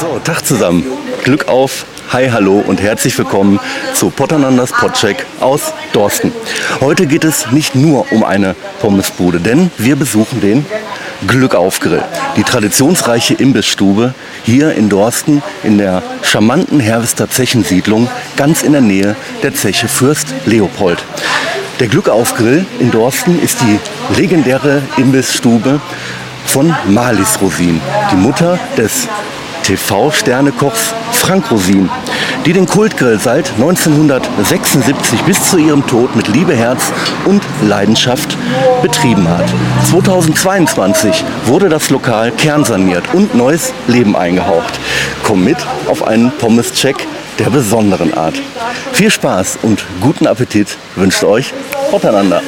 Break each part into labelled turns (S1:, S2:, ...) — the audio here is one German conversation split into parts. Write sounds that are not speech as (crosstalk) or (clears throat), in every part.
S1: So, Tag zusammen. Glück auf, hi, hallo und herzlich willkommen zu Potternanders Podcheck aus Dorsten. Heute geht es nicht nur um eine Pommesbude, denn wir besuchen den Glück auf Grill. Die traditionsreiche Imbissstube hier in Dorsten in der charmanten Herwester Zechensiedlung ganz in der Nähe der Zeche Fürst Leopold. Der Glück auf Grill in Dorsten ist die legendäre Imbissstube von Marlies Rosin, die Mutter des TV-Sternekochs Frank Rosin, die den Kultgrill seit 1976 bis zu ihrem Tod mit Liebe, Herz und Leidenschaft betrieben hat. 2022 wurde das Lokal kernsaniert und neues Leben eingehaucht. Komm mit auf einen Pommes-Check der besonderen Art. Viel Spaß und guten Appetit wünscht euch Miteinander.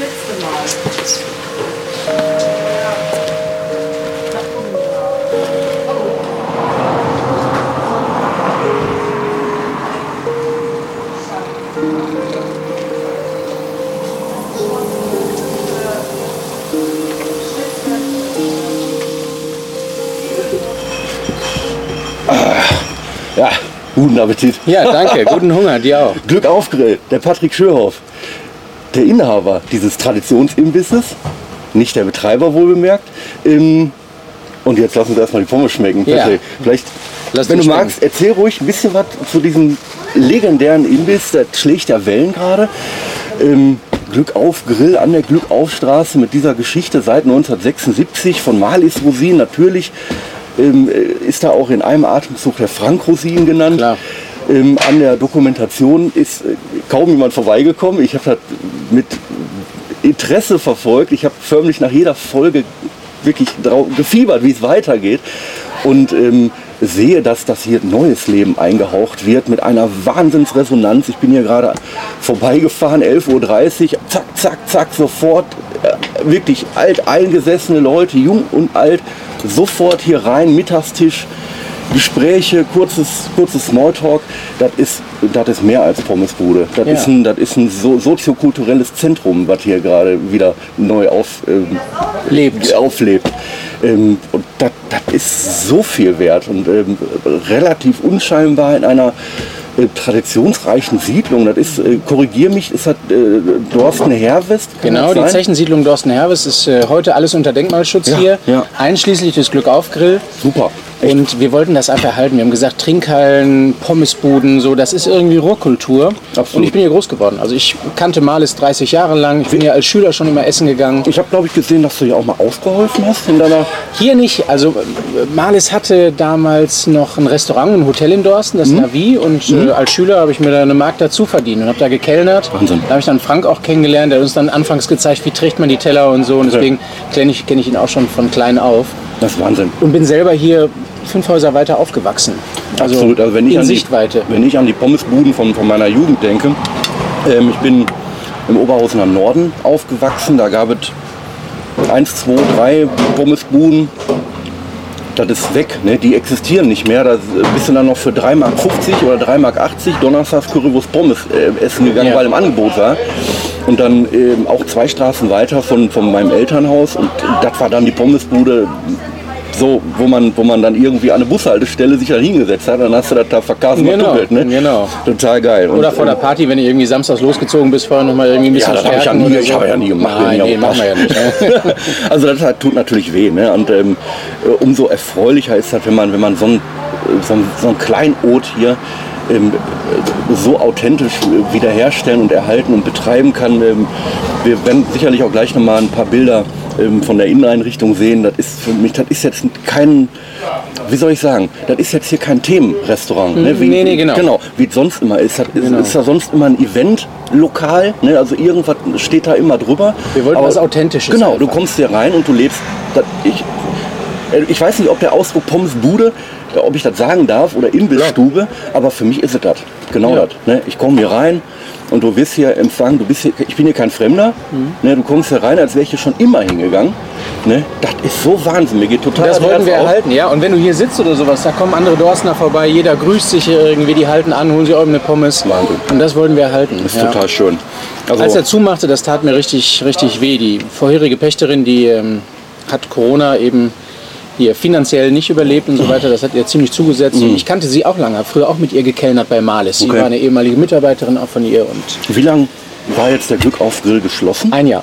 S1: Ja, guten Appetit.
S2: Ja, danke. Guten Hunger, dir auch. (laughs)
S1: Glück auf Grill, der Patrick Schürhoff, der Inhaber dieses Traditionsimbisses, nicht der Betreiber wohl bemerkt. Ähm, und jetzt lassen wir erstmal die Pommes schmecken.
S2: Ja.
S1: Patrick, Vielleicht,
S2: Lass
S1: wenn du
S2: schmecken.
S1: magst, erzähl ruhig ein bisschen was zu diesem legendären Imbiss, der schlägt ja Wellen gerade. Ähm, Glück auf Grill an der Glückaufstraße mit dieser Geschichte seit 1976 von Marlies Rosin. Natürlich ähm, äh, ist da auch in einem Atemzug der Frank Rosin genannt.
S2: Klar.
S1: Ähm, an der Dokumentation ist äh, kaum jemand vorbeigekommen. Ich habe das mit Interesse verfolgt. Ich habe förmlich nach jeder Folge wirklich gefiebert, wie es weitergeht. Und ähm, sehe, dass das hier neues Leben eingehaucht wird mit einer Wahnsinnsresonanz. Ich bin hier gerade vorbeigefahren, 11.30 Uhr, zack, zack, zack, sofort. Äh, wirklich alt eingesessene Leute, jung und alt, sofort hier rein, Mittagstisch. Gespräche, kurzes, kurzes Smalltalk, das ist, das ist mehr als Pommesbude. Das
S2: Ja.
S1: ist ein, das ist ein so, soziokulturelles Zentrum, was hier gerade wieder neu auf, ähm,
S2: Lebt.
S1: auflebt. Ähm, und das, ist so viel wert und ähm, relativ unscheinbar in einer äh, traditionsreichen Siedlung. Das ist, äh, korrigier mich, ist das äh, Dorsten Herwest?
S2: Genau, die? Zechensiedlung Dorsten-Herwes ist äh, heute alles unter Denkmalschutz
S1: Ja,
S2: hier,
S1: ja.
S2: einschließlich des Glückauf-Grill.
S1: Super.
S2: Und wir wollten das einfach erhalten. Wir haben gesagt, Trinkhallen, Pommesbuden, so, das ist irgendwie Ruhrkultur.
S1: Absolut.
S2: Und ich bin hier groß geworden. Also ich kannte Malis 30 Jahre lang. Ich bin hier als Schüler schon immer essen gegangen.
S1: Ich habe, glaube ich, gesehen, dass du ja auch mal ausgeholfen hast in deiner.
S2: Hier nicht. Also äh, Malis hatte damals noch ein Restaurant, ein Hotel in Dorsten, das Navi. Und äh, als Schüler habe ich mir da eine Mark dazu verdient und habe da gekellnert.
S1: Wahnsinn.
S2: Da habe ich dann Frank auch kennengelernt. Der hat uns dann anfangs gezeigt, wie trägt man die Teller und so. Und deswegen kenne ich, kenn ich ihn auch schon von klein auf.
S1: Das ist Wahnsinn.
S2: Und bin selber hier fünf Häuser weiter aufgewachsen. Also,
S1: Absolut. Also wenn ich
S2: in
S1: an die,
S2: Sichtweite.
S1: Wenn ich an die Pommesbuden von, von meiner Jugend denke, ähm, ich bin im Oberhausener Norden aufgewachsen. Da gab es eins, zwei, drei Pommesbuden. Das ist weg, ne? die existieren nicht mehr. Da bist du dann noch für 3,50 Mark oder 3,80 Mark donnerstags Currywurst Pommes äh, essen gegangen,
S2: Ja.
S1: weil im Angebot war. Und dann ähm, auch zwei Straßen weiter von, von meinem Elternhaus. Und das war dann die Pommesbude so, wo man, wo man dann irgendwie an eine Bushaltestelle sich da hingesetzt hat, dann hast du das da verkasen
S2: Genau,
S1: verduppelt, ne?
S2: genau.
S1: Total geil. Und,
S2: Oder vor der
S1: ähm,
S2: Party, wenn du irgendwie samstags losgezogen bist, vorher noch mal irgendwie ein bisschen
S1: ja, das habe ich ja nie,
S2: oder
S1: ich
S2: so.
S1: habe ja nie gemacht.
S2: Nein, nee, machen wir ja nicht. Ne? (laughs)
S1: also das hat, tut natürlich weh. Ne? Und ähm, äh, umso erfreulicher ist das, wenn man, wenn man so ein, so ein, so ein Kleinod hier ähm, äh, so authentisch wiederherstellen und erhalten und betreiben kann. Ähm, wir werden sicherlich auch gleich nochmal ein paar Bilder ähm, von der Inneneinrichtung sehen. Das ist für mich, das ist jetzt kein, wie soll ich sagen, das ist jetzt hier kein Themenrestaurant. Ne? Wie,
S2: nee, nee, genau.
S1: Genau, wie es sonst immer ist. Das ist,
S2: Genau.
S1: ist da sonst immer ein Eventlokal. Ne? Also irgendwas steht da immer drüber.
S2: Wir wollten
S1: Aber-
S2: was Authentisches
S1: Genau, du
S2: einfach.
S1: kommst hier rein und du lebst. Das, ich, ich weiß nicht, ob der Ausdruck Pommesbude, äh, ob ich das sagen darf, oder Imbissstube, aber für mich ist es das. Genau
S2: Ja.
S1: das. Ne? Ich komme hier rein und du wirst hier empfangen. Du bist hier, ich bin hier kein Fremder.
S2: Mhm.
S1: Ne? Du kommst hier rein, als wäre ich hier schon immer hingegangen. Ne? Das ist so Wahnsinn. Mir geht total
S2: Das
S1: das
S2: wollten wir
S1: auf.
S2: erhalten, ja. Und wenn du hier sitzt oder sowas, da kommen andere Dorstner vorbei, jeder grüßt sich hier irgendwie, die halten an, holen sich auch eine Pommes.
S1: Wahnsinn.
S2: Und das wollten wir erhalten.
S1: Das ist
S2: ja.
S1: total schön. Also,
S2: Als er zumachte, das tat mir richtig, richtig weh. Die vorherige Pächterin, die ähm, hat Corona eben ihr finanziell nicht überlebt und so (clears throat) weiter. Das hat ihr ziemlich zugesetzt. Und ich kannte sie auch lange, habe früher auch mit ihr gekellnert bei Males. Sie
S1: Okay.
S2: war eine ehemalige Mitarbeiterin auch von ihr und
S1: Wie lange war jetzt der Glück auf Grill geschlossen?
S2: ein Jahr.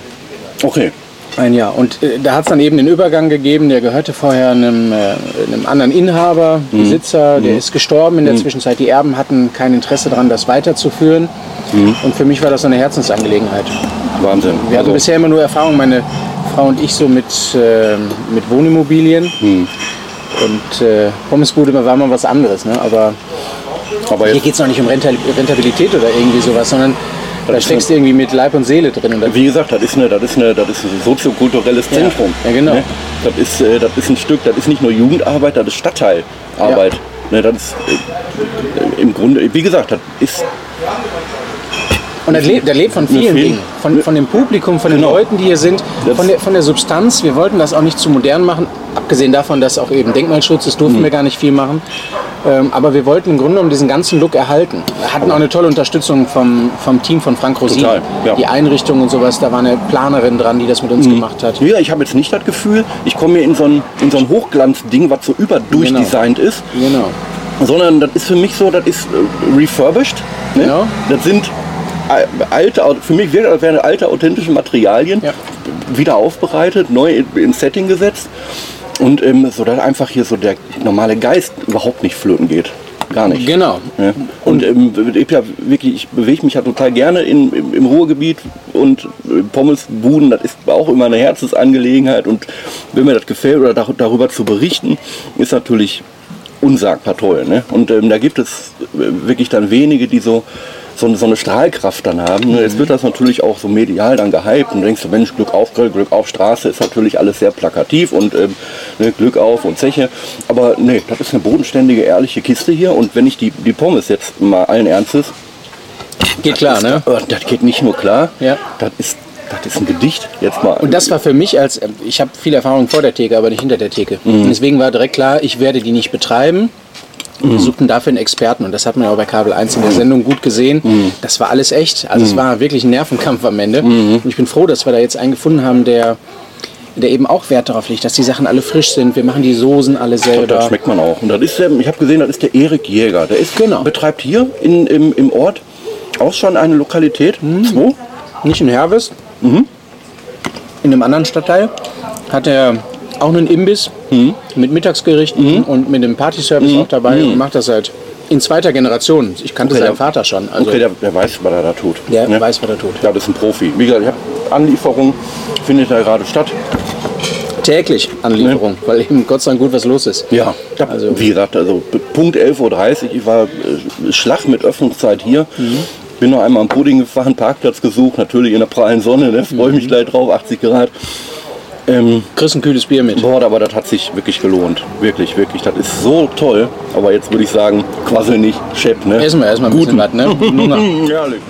S1: Okay.
S2: Ein Jahr. Und äh, da hat es dann eben den Übergang gegeben, der gehörte vorher einem, äh, einem anderen Inhaber,
S1: Mhm.
S2: Besitzer, der ist gestorben in der Zwischenzeit. Die Erben hatten kein Interesse daran, das weiterzuführen.
S1: Mhm.
S2: Und für mich war das eine Herzensangelegenheit.
S1: Wahnsinn.
S2: Wir hatten
S1: Also,
S2: bisher immer nur Erfahrung, meine Frau und ich, so mit, äh, mit Wohnimmobilien.
S1: Mhm.
S2: Und äh, Pommesbude war mal was anderes. Ne? Aber
S1: aber
S2: hier geht es noch nicht um Renta- Rentabilität oder irgendwie sowas, sondern da steckst du irgendwie mit Leib und Seele drin. Und
S1: wie gesagt, das ist, eine, das ist, eine, das ist ein soziokulturelles
S2: Ja.
S1: Zentrum.
S2: Ja, genau.
S1: Ne? Das, ist, äh, das ist ein Stück, das ist nicht nur Jugendarbeit, das ist Stadtteilarbeit. Ne, das ist äh, im Grunde, wie gesagt, das ist
S2: Und das lebt, das lebt von vielen
S1: viel-
S2: Dingen. Von, von dem Publikum, von den
S1: Genau.
S2: Leuten, die hier sind, von der, von der Substanz. Wir wollten das auch nicht zu modern machen, abgesehen davon, dass auch eben Denkmalschutz ist,
S1: Mhm.
S2: durften wir gar nicht viel machen. Ähm, aber wir wollten im Grunde genommen diesen ganzen Look erhalten. Wir hatten auch eine tolle Unterstützung vom, vom Team von Frank Rosin.
S1: Total, ja. Mhm.
S2: Die Einrichtung und sowas, da war eine Planerin dran, die das mit uns gemacht hat.
S1: Ja, ich habe jetzt nicht das Gefühl, ich komme hier in so ein, in so ein Hochglanzding, was so überdurchdesignt ist,
S2: Genau.
S1: sondern das ist für mich so, das ist äh, refurbished. Ne?
S2: Genau.
S1: Das sind alte, für mich wirkt, als wären alte, authentische Materialien
S2: Ja.
S1: wieder aufbereitet, neu in- ins Setting gesetzt und ähm, so dass einfach hier so der normale Geist überhaupt nicht flöten geht. Gar nicht.
S2: Genau.
S1: Ja. Und ähm, ich, ja wirklich, ich bewege mich ja total gerne in, im, im Ruhrgebiet und äh, Pommesbuden, das ist auch immer eine Herzensangelegenheit und wenn mir das gefällt oder dar darüber zu berichten, ist natürlich unsagbar toll. Ne? Und ähm, da gibt es äh, wirklich dann wenige, die so so, eine- so eine Strahlkraft dann haben. Ne? Jetzt wird das natürlich auch so medial dann gehypt und denkst du, Mensch, Glück auf Grill, Glück auf Straße ist natürlich alles sehr plakativ und ähm, ne, Glück auf und Zeche. Aber nee, das ist eine bodenständige, ehrliche Kiste hier und wenn ich die, die Pommes jetzt mal allen Ernstes,
S2: Geht klar,
S1: ist,
S2: ne?
S1: äh, das geht nicht nur klar,
S2: Ja.
S1: das ist das ist ein Gedicht jetzt mal.
S2: Und das war für mich als, ich habe viel Erfahrung vor der Theke, aber nicht hinter der Theke.
S1: Mhm.
S2: Deswegen war direkt klar, ich werde die nicht betreiben. Und wir suchten dafür einen Experten und das hat man ja auch bei Kabel 1 in der Sendung gut gesehen.
S1: Mhm.
S2: Das war alles echt. Also es war wirklich ein Nervenkampf am Ende.
S1: Mhm.
S2: Und ich bin froh, dass wir da jetzt einen gefunden haben, der, der eben auch Wert darauf legt, dass die Sachen alle frisch sind. Wir machen die Soßen alle
S1: Und
S2: selber.
S1: das schmeckt man auch. Und das ist der, ich habe gesehen, das ist der Erik Jäger. Der ist,
S2: Genau.
S1: betreibt hier in, im, im Ort auch schon eine Lokalität.
S2: Mhm.
S1: Zwei.
S2: Nicht in Herwes.
S1: Mhm.
S2: In einem anderen Stadtteil hat er auch einen Imbiss
S1: Mhm.
S2: mit Mittagsgerichten und mit dem Partyservice auch dabei und macht das seit in zweiter Generation. Ich kannte
S1: Okay,
S2: seinen Vater schon. Also
S1: Okay, der, der weiß, was er da tut.
S2: der
S1: Ne?
S2: weiß, was er tut.
S1: Ja, das ist ein Profi. Wie gesagt, ich hab Anlieferung findet da gerade statt.
S2: Täglich Anlieferung, weil eben Gott sei Dank gut was los ist.
S1: Ja,
S2: Also-
S1: wie gesagt, also Punkt 11.30 Uhr, ich war äh, Schlag mit Öffnungszeit hier.
S2: Mhm.
S1: Bin noch einmal am Pudding gefahren, Parkplatz gesucht, natürlich in der prallen Sonne, ne? freue
S2: Mhm.
S1: mich gleich drauf, 80 Grad. Ähm,
S2: Kriegst ein kühles Bier mit.
S1: boah, aber das hat sich wirklich gelohnt. Wirklich, wirklich. Das ist so toll. Aber jetzt würde ich sagen, quasi nicht, Chef, ne?
S2: Essen wir erstmal ein bisschen was, ne? (laughs) Hunger.
S1: Herrlich.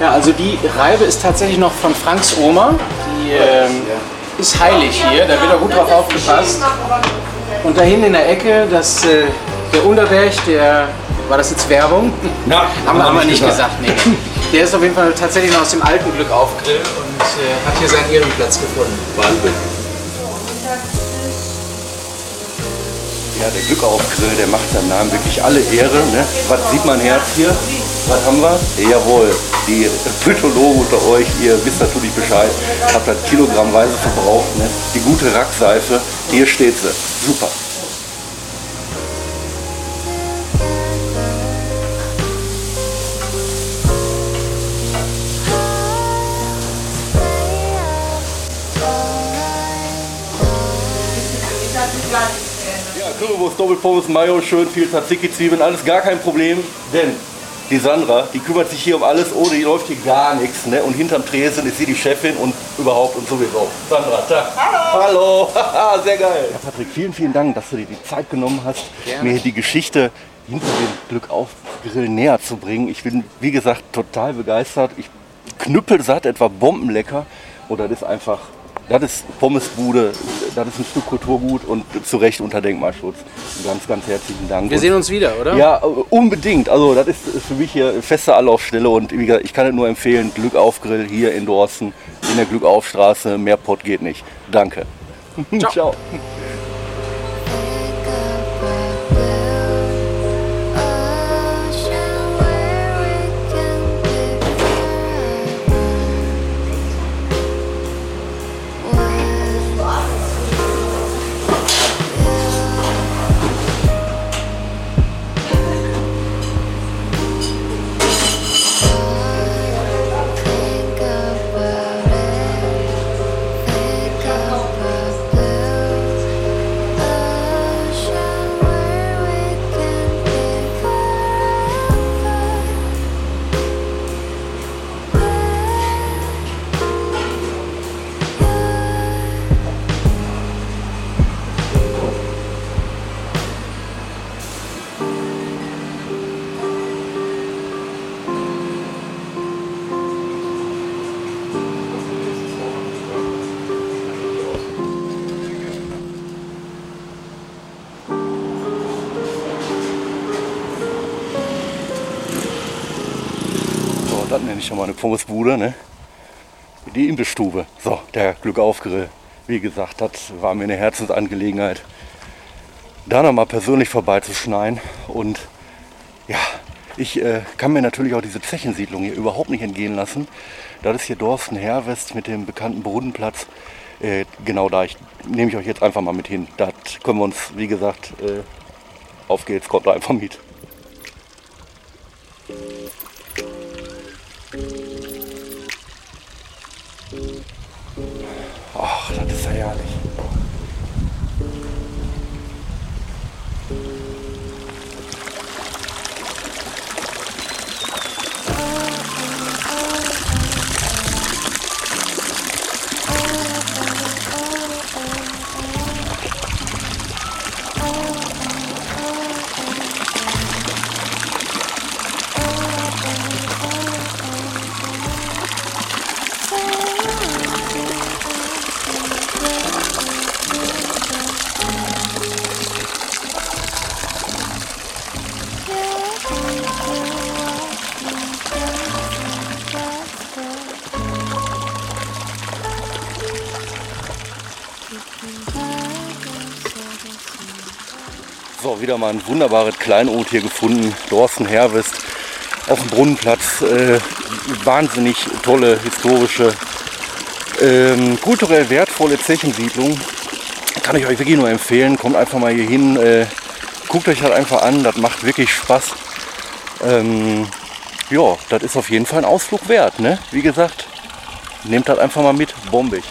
S2: Ja, also die Reibe ist tatsächlich noch von Franks Oma. Die ähm, ist heilig hier, da wird auch gut drauf aufgepasst. Und da hinten in der Ecke, das, äh, der Unterberg, der, war das jetzt Werbung?
S1: Ja,
S2: haben wir aber nicht gesagt. Nee. (laughs) Der ist auf jeden Fall tatsächlich noch aus dem alten Glück auf Grill und äh, hat hier seinen Ehrenplatz gefunden.
S1: Wahnsinn. Ja, der Glück auf Grill, der macht seinem Namen wirklich alle Ehre. Ne? Was sieht mein Herz hier? Was haben wir? Jawohl, die Pythologen unter euch, ihr wisst natürlich Bescheid. Habt das kilogrammweise verbraucht. Ne? Die gute Rackseife, hier steht sie. Super. Currywurst, Doppelpommes, Mayo, schön viel Tzatziki, Zwiebeln, alles gar kein Problem, denn die Sandra, die kümmert sich hier um alles, ohne die läuft hier gar nichts, ne? Und hinterm Tresen ist sie die Chefin und überhaupt und sowieso. Sandra, Tag. Hallo. Hallo, (laughs) sehr geil. Ja, Patrick, vielen, vielen Dank, dass du dir die Zeit genommen hast,
S2: Gerne.
S1: mir die Geschichte hinter dem Glück auf Grill näher zu bringen. Ich bin, wie gesagt, total begeistert. Ich knüppelsatt, etwa bombenlecker. Oder das ist einfach, das ist Pommesbude, das ist ein Stück Kulturgut und zu Recht unter Denkmalschutz. Ganz, ganz herzlichen Dank.
S2: Wir sehen uns wieder, oder?
S1: ja, unbedingt. Also das ist für mich hier feste Anlaufstelle und wie gesagt, ich kann es nur empfehlen, Glück auf Grill hier in Dorsten, in der Glück auf Straße, mehr Pott geht nicht. Danke.
S2: Ciao. (laughs)
S1: Ciao. Ich schon mal eine Pommesbude, ne? Die Imbissstube. So, der Glückaufgrill. Wie gesagt, das war mir eine Herzensangelegenheit, da nochmal persönlich vorbeizuschneiden. Und ja, ich äh, kann mir natürlich auch diese Zechensiedlung hier überhaupt nicht entgehen lassen. Das ist hier Dorsten Herwest mit dem bekannten Brunnenplatz. Äh, genau da ich, nehme ich euch jetzt einfach mal mit hin. Das können wir uns, wie gesagt, äh, auf geht's, kommt da einfach mit. So, wieder mal ein wunderbares Kleinod hier gefunden. Dorsten Herwest auf dem Brunnenplatz. Äh, wahnsinnig tolle, historische, ähm, kulturell wertvolle Zechensiedlung. Kann ich euch wirklich nur empfehlen. Kommt einfach mal hier hin. Äh, guckt euch das einfach an. Das macht wirklich Spaß. Ähm, ja, das ist auf jeden Fall ein Ausflug wert. Ne? Wie gesagt, nehmt das einfach mal mit. Bombig.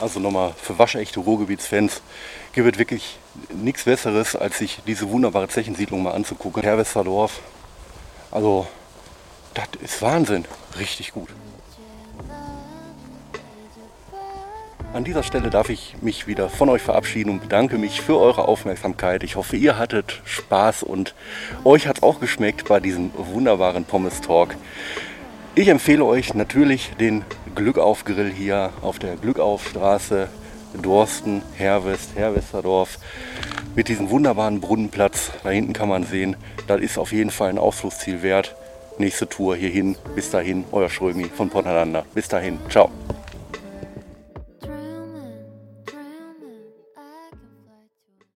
S1: Also nochmal für waschechte Ruhrgebietsfans gibt es wirklich nichts Besseres, als sich diese wunderbare Zechensiedlung mal anzugucken. Herwesterdorf. Also, das ist Wahnsinn. Richtig gut. An dieser Stelle darf ich mich wieder von euch verabschieden und bedanke mich für eure Aufmerksamkeit. Ich hoffe, ihr hattet Spaß und euch hat es auch geschmeckt bei diesem wunderbaren Pommes Talk. Ich empfehle euch natürlich den Glückaufgrill hier auf der Glückaufstraße, Dorsten, Herwest, Herwesterdorf mit diesem wunderbaren Brunnenplatz. Da hinten kann man sehen, das ist auf jeden Fall ein Ausflugsziel wert. Nächste Tour hierhin. Bis dahin, euer Schrömi von Pottaneinander. Bis dahin, ciao.